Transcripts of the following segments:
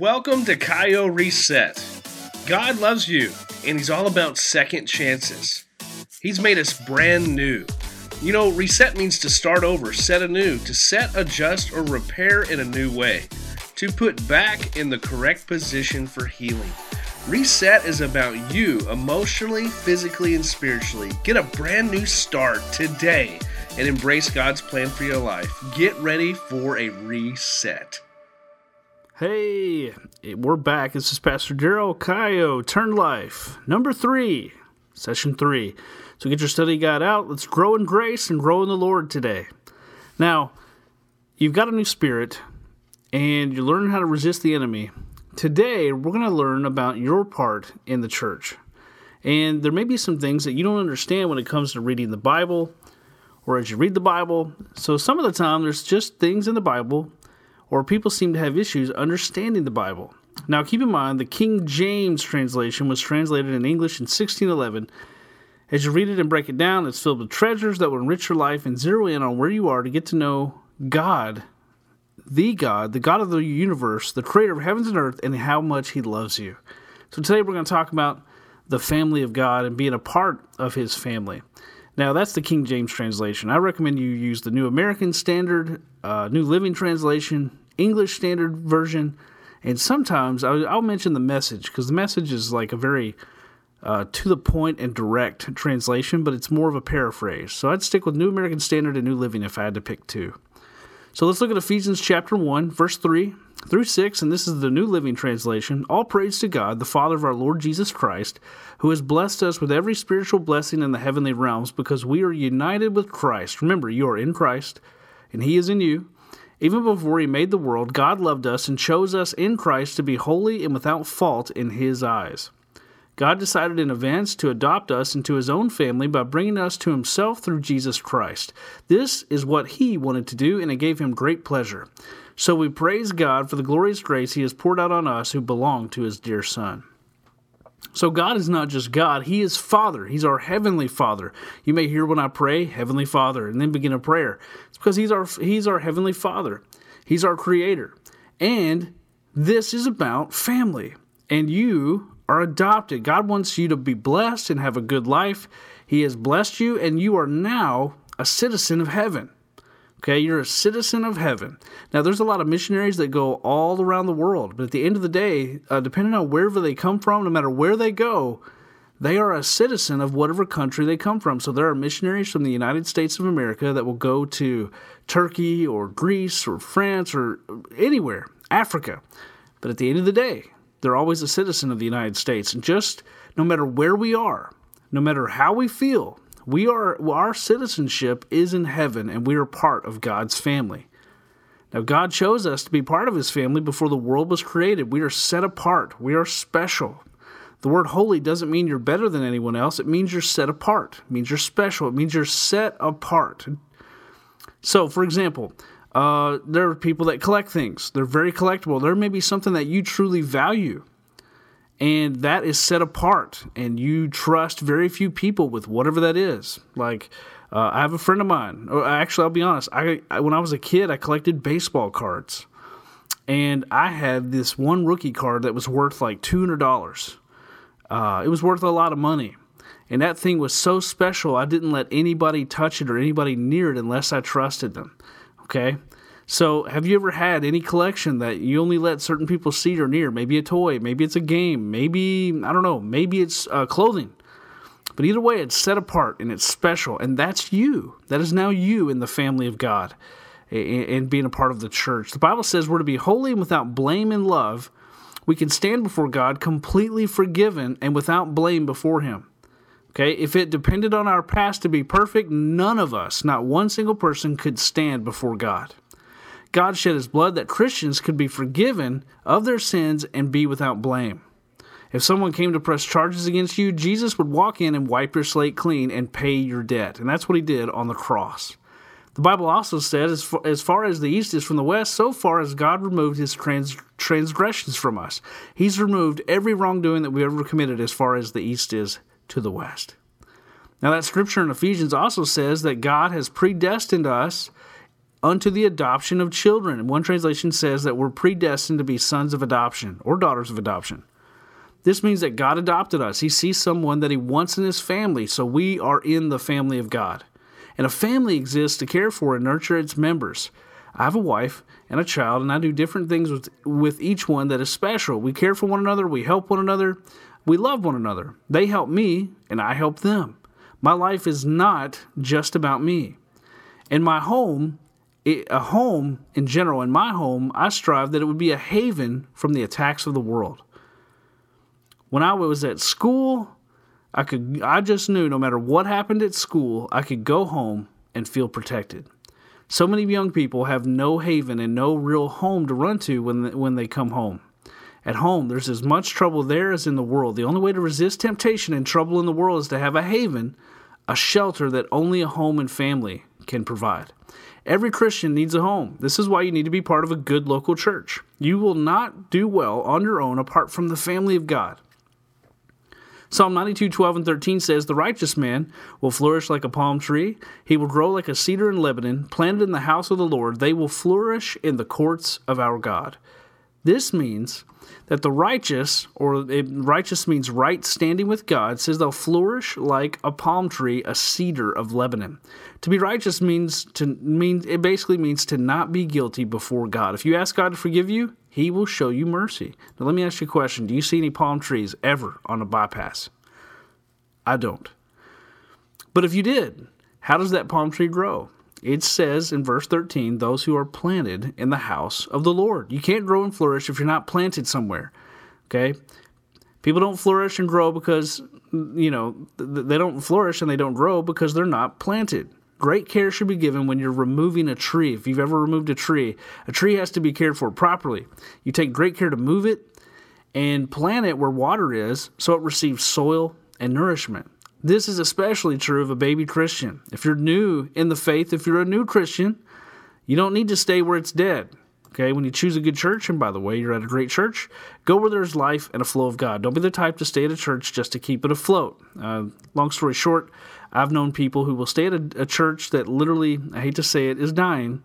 Welcome to Kaio Reset. God loves you, and He's all about second chances. He's made us brand new. You know, reset means to start over, set anew, to set, adjust, or repair in a new way, to put back in the correct position for healing. Reset is about you emotionally, physically, and spiritually. Get a brand new start today and embrace God's plan for your life. Get ready for a reset. Hey, we're back. This is Pastor Daryl Kaio, Turn Life, number three, session three. So get your study guide out. Let's grow in grace and grow in the Lord today. Now, you've got a new spirit and you're learning how to resist the enemy. Today, we're going to learn about your part in the church. And there may be some things that you don't understand when it comes to reading the Bible or as you read the Bible. So, some of the time, there's just things in the Bible, or people seem to have issues understanding the Bible. Now, keep in mind, the King James translation was translated in English in 1611. As you read it and break it down, it's filled with treasures that will enrich your life and zero in on where you are to get to know God the God, the God of the universe, the creator of heavens and earth, and how much he loves you. So today we're going to talk about the family of God and being a part of his family. Now, that's the King James translation. I recommend you use the New American Standard, uh, New Living Translation, English Standard Version, and sometimes I'll, I'll mention the message because the message is like a very uh, to the point and direct translation, but it's more of a paraphrase. So I'd stick with New American Standard and New Living if I had to pick two. So let's look at Ephesians chapter 1, verse 3 through 6, and this is the New Living Translation. All praise to God, the Father of our Lord Jesus Christ, who has blessed us with every spiritual blessing in the heavenly realms because we are united with Christ. Remember, you are in Christ, and He is in you. Even before He made the world, God loved us and chose us in Christ to be holy and without fault in His eyes. God decided in advance to adopt us into his own family by bringing us to himself through Jesus Christ. This is what he wanted to do, and it gave him great pleasure. So we praise God for the glorious grace he has poured out on us who belong to his dear Son. So God is not just God, He is Father. He's our Heavenly Father. You may hear when I pray, Heavenly Father, and then begin a prayer. It's because He's our He's our Heavenly Father. He's our Creator. And this is about family. And you are adopted. God wants you to be blessed and have a good life. He has blessed you, and you are now a citizen of heaven. Okay, you're a citizen of heaven. Now, there's a lot of missionaries that go all around the world, but at the end of the day, uh, depending on wherever they come from, no matter where they go, they are a citizen of whatever country they come from. So there are missionaries from the United States of America that will go to Turkey or Greece or France or anywhere, Africa. But at the end of the day, they're always a citizen of the United States. And just no matter where we are, no matter how we feel, we are our citizenship is in heaven and we are part of God's family. Now God chose us to be part of his family before the world was created. We are set apart. We are special. The word holy doesn't mean you're better than anyone else. It means you're set apart. It means you're special. It means you're set apart. So, for example, uh, there are people that collect things. They're very collectible. There may be something that you truly value, and that is set apart, and you trust very few people with whatever that is. Like, uh, I have a friend of mine. Or actually, I'll be honest. I, I when I was a kid, I collected baseball cards, and I had this one rookie card that was worth like two hundred dollars. Uh, it was worth a lot of money. And that thing was so special, I didn't let anybody touch it or anybody near it unless I trusted them. Okay. So, have you ever had any collection that you only let certain people see or near? Maybe a toy, maybe it's a game, maybe, I don't know, maybe it's uh, clothing. But either way, it's set apart and it's special. And that's you. That is now you in the family of God and being a part of the church. The Bible says we're to be holy and without blame and love. We can stand before God completely forgiven and without blame before Him. Okay, if it depended on our past to be perfect, none of us, not one single person, could stand before God. God shed his blood that Christians could be forgiven of their sins and be without blame. If someone came to press charges against you, Jesus would walk in and wipe your slate clean and pay your debt. And that's what he did on the cross. The Bible also says, as far, as far as the east is from the west, so far as God removed his trans, transgressions from us. He's removed every wrongdoing that we ever committed as far as the east is to the west. Now, that scripture in Ephesians also says that God has predestined us unto the adoption of children. One translation says that we're predestined to be sons of adoption or daughters of adoption. This means that God adopted us. He sees someone that He wants in His family, so we are in the family of God. And a family exists to care for and nurture its members. I have a wife and a child, and I do different things with, with each one that is special. We care for one another, we help one another, we love one another. They help me, and I help them. My life is not just about me. In my home, a home in general, in my home, I strive that it would be a haven from the attacks of the world. When I was at school, I could I just knew no matter what happened at school, I could go home and feel protected. So many young people have no haven and no real home to run to when when they come home. At home, there's as much trouble there as in the world. The only way to resist temptation and trouble in the world is to have a haven, a shelter that only a home and family can provide. Every Christian needs a home. This is why you need to be part of a good local church. You will not do well on your own apart from the family of God. Psalm 92, 12 and 13 says, The righteous man will flourish like a palm tree. He will grow like a cedar in Lebanon, planted in the house of the Lord. They will flourish in the courts of our God. This means that the righteous, or righteous means right standing with God, says they'll flourish like a palm tree, a cedar of Lebanon. To be righteous means to mean it basically means to not be guilty before God. If you ask God to forgive you, he will show you mercy. Now, let me ask you a question Do you see any palm trees ever on a bypass? I don't. But if you did, how does that palm tree grow? It says in verse 13, those who are planted in the house of the Lord. You can't grow and flourish if you're not planted somewhere. Okay? People don't flourish and grow because, you know, they don't flourish and they don't grow because they're not planted. Great care should be given when you're removing a tree. If you've ever removed a tree, a tree has to be cared for properly. You take great care to move it and plant it where water is so it receives soil and nourishment. This is especially true of a baby Christian. If you're new in the faith, if you're a new Christian, you don't need to stay where it's dead. Okay, when you choose a good church, and by the way, you're at a great church, go where there's life and a flow of God. Don't be the type to stay at a church just to keep it afloat. Uh, long story short, I've known people who will stay at a, a church that literally, I hate to say it, is dying,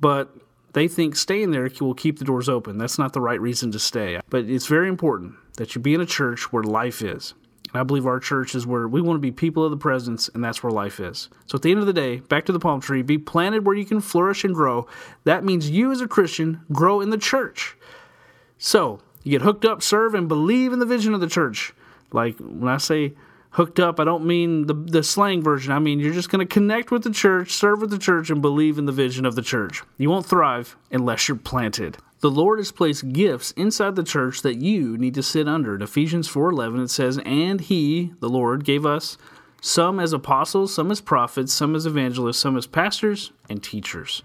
but they think staying there will keep the doors open. That's not the right reason to stay. But it's very important that you be in a church where life is. And I believe our church is where we want to be people of the presence, and that's where life is. So at the end of the day, back to the palm tree, be planted where you can flourish and grow. That means you as a Christian grow in the church. So you get hooked up, serve, and believe in the vision of the church. Like when I say hooked up, I don't mean the, the slang version. I mean, you're just going to connect with the church, serve with the church, and believe in the vision of the church. You won't thrive unless you're planted. The Lord has placed gifts inside the church that you need to sit under. In Ephesians 4:11 it says, "And he, the Lord, gave us some as apostles, some as prophets, some as evangelists, some as pastors and teachers."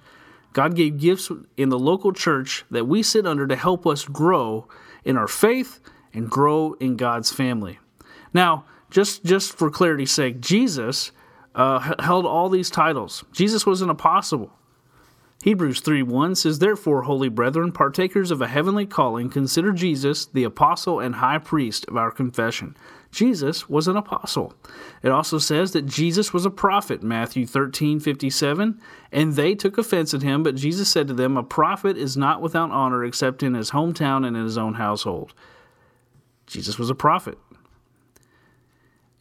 God gave gifts in the local church that we sit under to help us grow in our faith and grow in God's family. Now, just just for clarity's sake, Jesus uh, held all these titles. Jesus was an apostle. Hebrews 3:1 says, Therefore, holy brethren, partakers of a heavenly calling, consider Jesus the apostle and high priest of our confession. Jesus was an apostle. It also says that Jesus was a prophet, Matthew 13:57, and they took offense at him, but Jesus said to them, A prophet is not without honor except in his hometown and in his own household. Jesus was a prophet.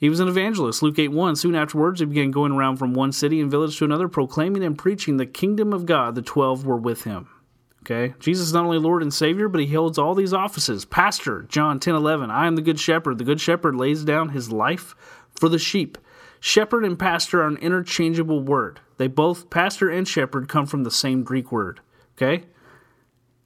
He was an evangelist. Luke 8 1. Soon afterwards, he began going around from one city and village to another, proclaiming and preaching the kingdom of God. The twelve were with him. Okay? Jesus is not only Lord and Savior, but he holds all these offices. Pastor, John 10 11. I am the good shepherd. The good shepherd lays down his life for the sheep. Shepherd and pastor are an interchangeable word. They both, pastor and shepherd, come from the same Greek word. Okay?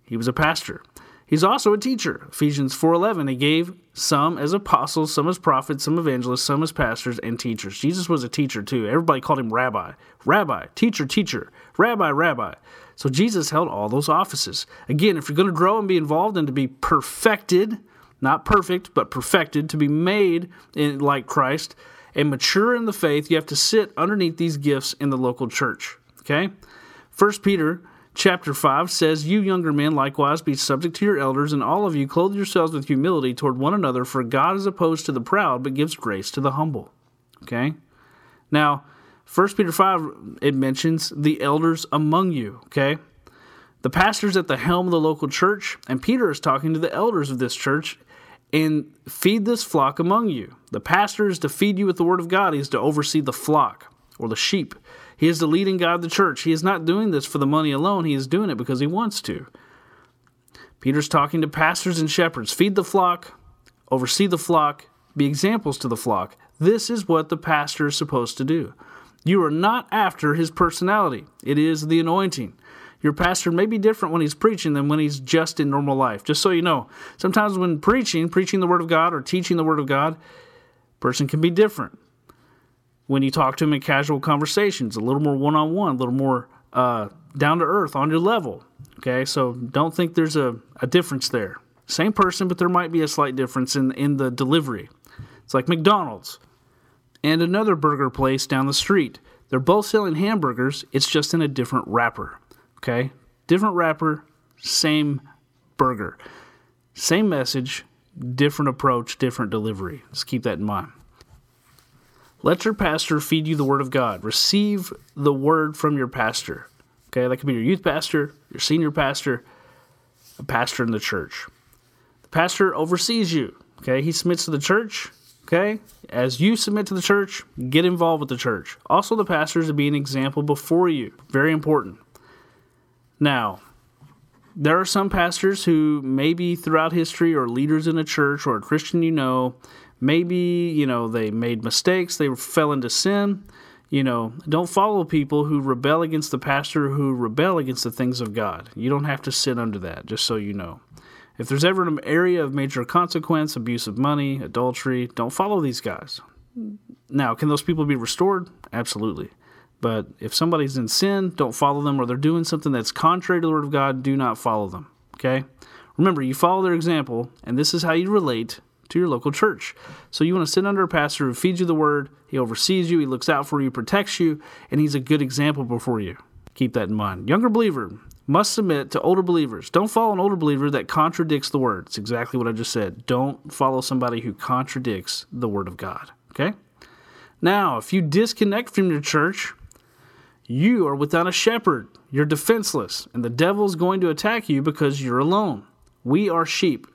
He was a pastor. He's also a teacher. Ephesians 4:11 he gave some as apostles, some as prophets, some evangelists, some as pastors and teachers. Jesus was a teacher too. Everybody called him rabbi. Rabbi, teacher, teacher, rabbi, rabbi. So Jesus held all those offices. Again, if you're going to grow and be involved and to be perfected, not perfect, but perfected, to be made in, like Christ and mature in the faith, you have to sit underneath these gifts in the local church. Okay? First Peter chapter 5 says, You younger men likewise be subject to your elders, and all of you clothe yourselves with humility toward one another, for God is opposed to the proud, but gives grace to the humble. Okay? Now, 1 Peter 5, it mentions the elders among you, okay? The pastor's at the helm of the local church, and Peter is talking to the elders of this church and feed this flock among you. The pastor is to feed you with the word of God, he is to oversee the flock or the sheep. He is the leading God of the church. He is not doing this for the money alone, he is doing it because he wants to. Peter's talking to pastors and shepherds feed the flock, oversee the flock, be examples to the flock. This is what the pastor is supposed to do. You are not after his personality, it is the anointing. Your pastor may be different when he's preaching than when he's just in normal life. Just so you know, sometimes when preaching, preaching the word of God or teaching the word of God, person can be different. When you talk to him in casual conversations, a little more one on one, a little more uh, down to earth on your level. Okay, so don't think there's a, a difference there. Same person, but there might be a slight difference in, in the delivery. It's like McDonald's and another burger place down the street. They're both selling hamburgers, it's just in a different wrapper. Okay? Different wrapper, same burger. Same message, different approach, different delivery. Let's keep that in mind. Let your pastor feed you the word of God. Receive the word from your pastor. Okay, that could be your youth pastor, your senior pastor, a pastor in the church. The pastor oversees you. Okay, he submits to the church. Okay, as you submit to the church, get involved with the church. Also, the pastor is to be an example before you. Very important. Now, there are some pastors who maybe throughout history or leaders in a church or a Christian you know, maybe, you know, they made mistakes, they fell into sin. You know, don't follow people who rebel against the pastor who rebel against the things of God. You don't have to sit under that, just so you know. If there's ever an area of major consequence, abuse of money, adultery, don't follow these guys. Now, can those people be restored? Absolutely. But if somebody's in sin, don't follow them, or they're doing something that's contrary to the Word of God, do not follow them. Okay? Remember, you follow their example, and this is how you relate to your local church. So you want to sit under a pastor who feeds you the Word, he oversees you, he looks out for you, protects you, and he's a good example before you. Keep that in mind. Younger believer must submit to older believers. Don't follow an older believer that contradicts the Word. It's exactly what I just said. Don't follow somebody who contradicts the Word of God. Okay? Now, if you disconnect from your church, you are without a shepherd. You're defenseless, and the devil's going to attack you because you're alone. We are sheep.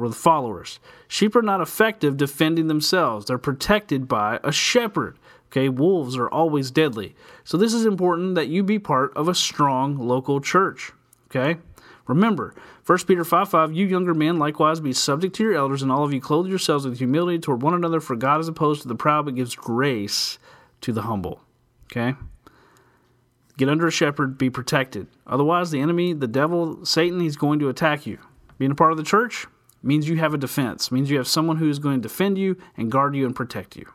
We're the followers. Sheep are not effective defending themselves, they're protected by a shepherd. Okay, wolves are always deadly. So, this is important that you be part of a strong local church. Okay? Remember, 1 Peter 5 5, you younger men likewise be subject to your elders, and all of you clothe yourselves with humility toward one another, for God is opposed to the proud, but gives grace to the humble. Okay? Get under a shepherd, be protected. Otherwise, the enemy, the devil, Satan, he's going to attack you. Being a part of the church means you have a defense, means you have someone who is going to defend you and guard you and protect you.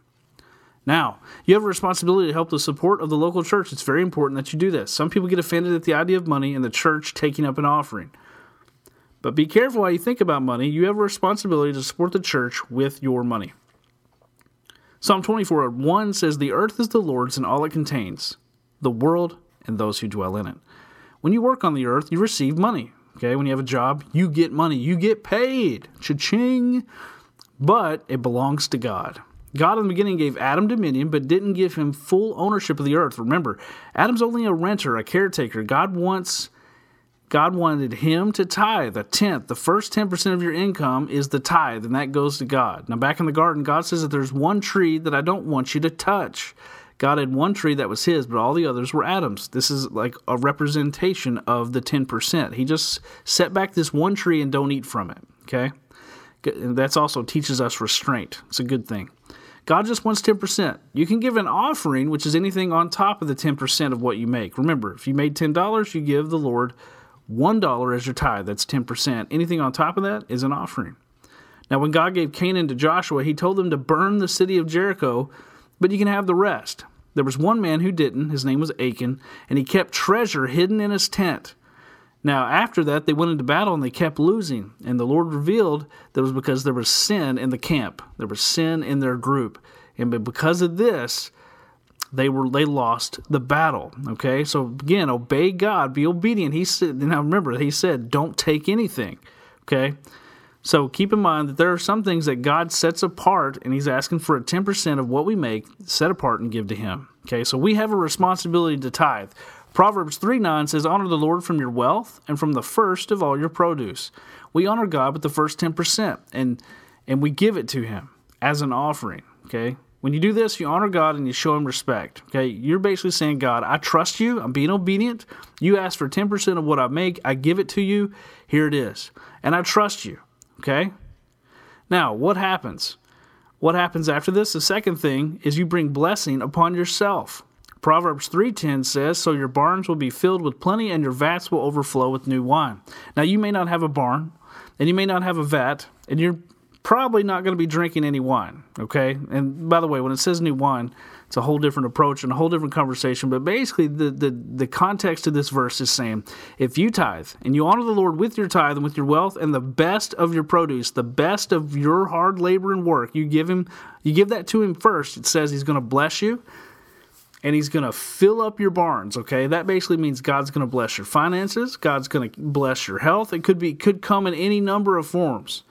Now, you have a responsibility to help the support of the local church. It's very important that you do this. Some people get offended at the idea of money and the church taking up an offering. But be careful how you think about money. You have a responsibility to support the church with your money. Psalm 24 1 says, The earth is the Lord's and all it contains, the world and those who dwell in it. When you work on the earth, you receive money. Okay, when you have a job, you get money, you get paid. Cha-ching. But it belongs to God. God in the beginning gave Adam dominion, but didn't give him full ownership of the earth. Remember, Adam's only a renter, a caretaker. God wants God wanted him to tithe a tenth. The first 10% of your income is the tithe, and that goes to God. Now, back in the garden, God says that there's one tree that I don't want you to touch. God had one tree that was his, but all the others were Adam's. This is like a representation of the 10%. He just set back this one tree and don't eat from it, okay? That's also teaches us restraint. It's a good thing. God just wants 10%. You can give an offering, which is anything on top of the 10% of what you make. Remember, if you made $10, you give the Lord $1 as your tithe. That's 10%. Anything on top of that is an offering. Now, when God gave Canaan to Joshua, he told them to burn the city of Jericho but you can have the rest. There was one man who didn't. His name was Achan, and he kept treasure hidden in his tent. Now, after that, they went into battle and they kept losing. And the Lord revealed that it was because there was sin in the camp, there was sin in their group. And because of this, they were they lost the battle. Okay, so again, obey God, be obedient. He said, now remember, he said, don't take anything. Okay, So keep in mind that there are some things that God sets apart, and He's asking for a 10% of what we make set apart and give to Him. Okay, so we have a responsibility to tithe. Proverbs 3 9 says, Honor the Lord from your wealth and from the first of all your produce. We honor God with the first 10%, and, and we give it to Him as an offering. Okay, when you do this, you honor God and you show Him respect. Okay, you're basically saying, God, I trust you. I'm being obedient. You ask for 10% of what I make, I give it to you. Here it is. And I trust you. Okay? Now, what happens? What happens after this? The second thing is you bring blessing upon yourself. Proverbs 3:10 says, "So your barns will be filled with plenty and your vats will overflow with new wine." Now, you may not have a barn, and you may not have a vat, and you're probably not going to be drinking any wine, okay? And by the way, when it says new wine, it's a whole different approach and a whole different conversation. But basically, the, the, the context of this verse is saying if you tithe and you honor the Lord with your tithe and with your wealth and the best of your produce, the best of your hard labor and work, you give him, you give that to him first. It says he's going to bless you and he's going to fill up your barns okay that basically means god's going to bless your finances god's going to bless your health it could be could come in any number of forms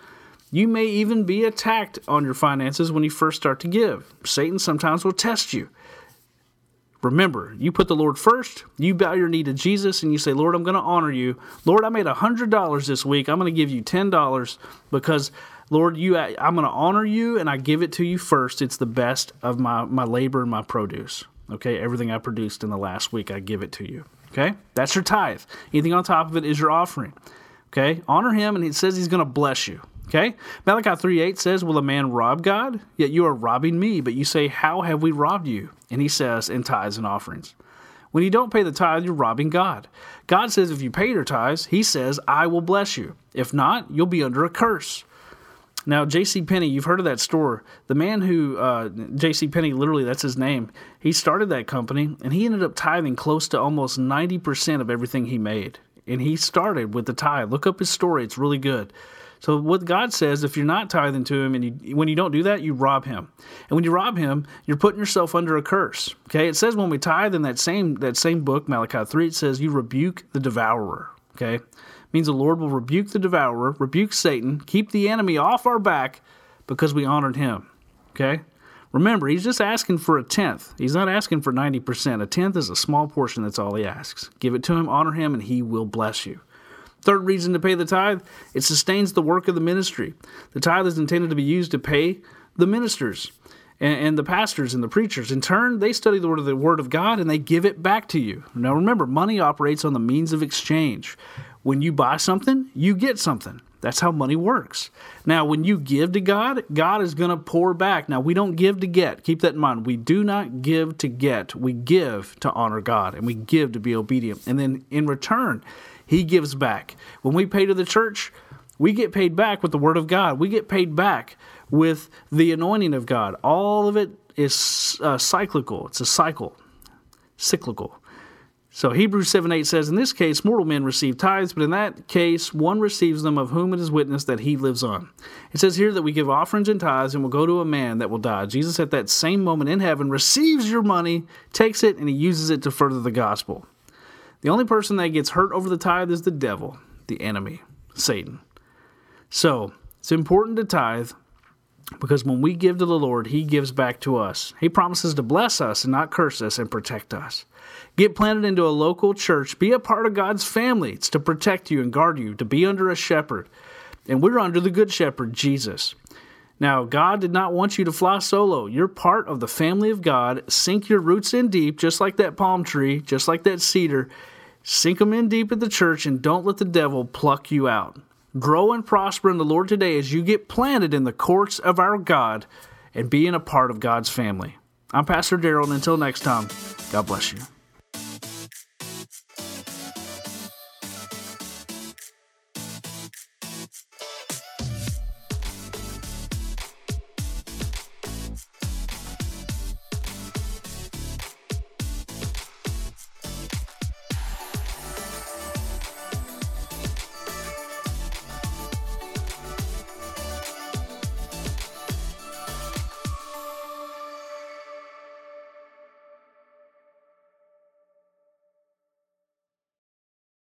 you may even be attacked on your finances when you first start to give. Satan sometimes will test you. Remember, you put the Lord first, you bow your knee to Jesus, and you say, Lord, I'm going to honor you. Lord, I made $100 this week. I'm going to give you $10 because, Lord, you, I'm going to honor you and I give it to you first. It's the best of my, my labor and my produce. Okay, everything I produced in the last week, I give it to you. Okay, that's your tithe. Anything on top of it is your offering. Okay, honor him, and he says he's going to bless you. Okay? Malachi 3 8 says, Will a man rob God? Yet you are robbing me. But you say, How have we robbed you? And he says, In tithes and offerings. When you don't pay the tithe, you're robbing God. God says, If you pay your tithes, he says, I will bless you. If not, you'll be under a curse. Now, J.C. Penney, you've heard of that store. The man who, uh, J.C. Penney, literally, that's his name. He started that company, and he ended up tithing close to almost 90% of everything he made. And he started with the tithe. Look up his story, it's really good. So what God says, if you're not tithing to Him, and you, when you don't do that, you rob Him, and when you rob Him, you're putting yourself under a curse. Okay, it says when we tithe in that same that same book, Malachi three, it says you rebuke the devourer. Okay, it means the Lord will rebuke the devourer, rebuke Satan, keep the enemy off our back because we honored Him. Okay. Remember, he's just asking for a tenth. He's not asking for 90%. A tenth is a small portion, that's all he asks. Give it to him, honor him, and he will bless you. Third reason to pay the tithe, it sustains the work of the ministry. The tithe is intended to be used to pay the ministers and, and, the pastors and the preachers. In turn, they study the word of the word of God and they give it back to you. Now remember, money operates on the means of exchange. When you buy something, you get something. That's how money works. Now, when you give to God, God is going to pour back. Now, we don't give to get. Keep that in mind. We do not give to get. We give to honor God and we give to be obedient. And then in return, he gives back. When we pay to the church, we get paid back with the Word of God. We get paid back with the anointing of God. All of it is uh, cyclical. It's a cycle, cyclical. So Hebrews 7 8 says, In this case, mortal men receive tithes, but in that case, one receives them of whom it is witnessed that he lives on. It says here that we give offerings and tithes and will go to a man that will die. Jesus, at that same moment in heaven, receives your money, takes it, and he uses it to further the gospel. The only person that gets hurt over the tithe is the devil, the enemy, Satan. So it's important to tithe because when we give to the Lord, He gives back to us. He promises to bless us and not curse us and protect us. Get planted into a local church. Be a part of God's family. It's to protect you and guard you, to be under a shepherd. And we're under the good shepherd, Jesus. Now, God did not want you to fly solo. You're part of the family of God. Sink your roots in deep, just like that palm tree, just like that cedar, Sink them in deep at the church and don't let the devil pluck you out. Grow and prosper in the Lord today as you get planted in the courts of our God and being a part of God's family. I'm Pastor Daryl, and until next time, God bless you.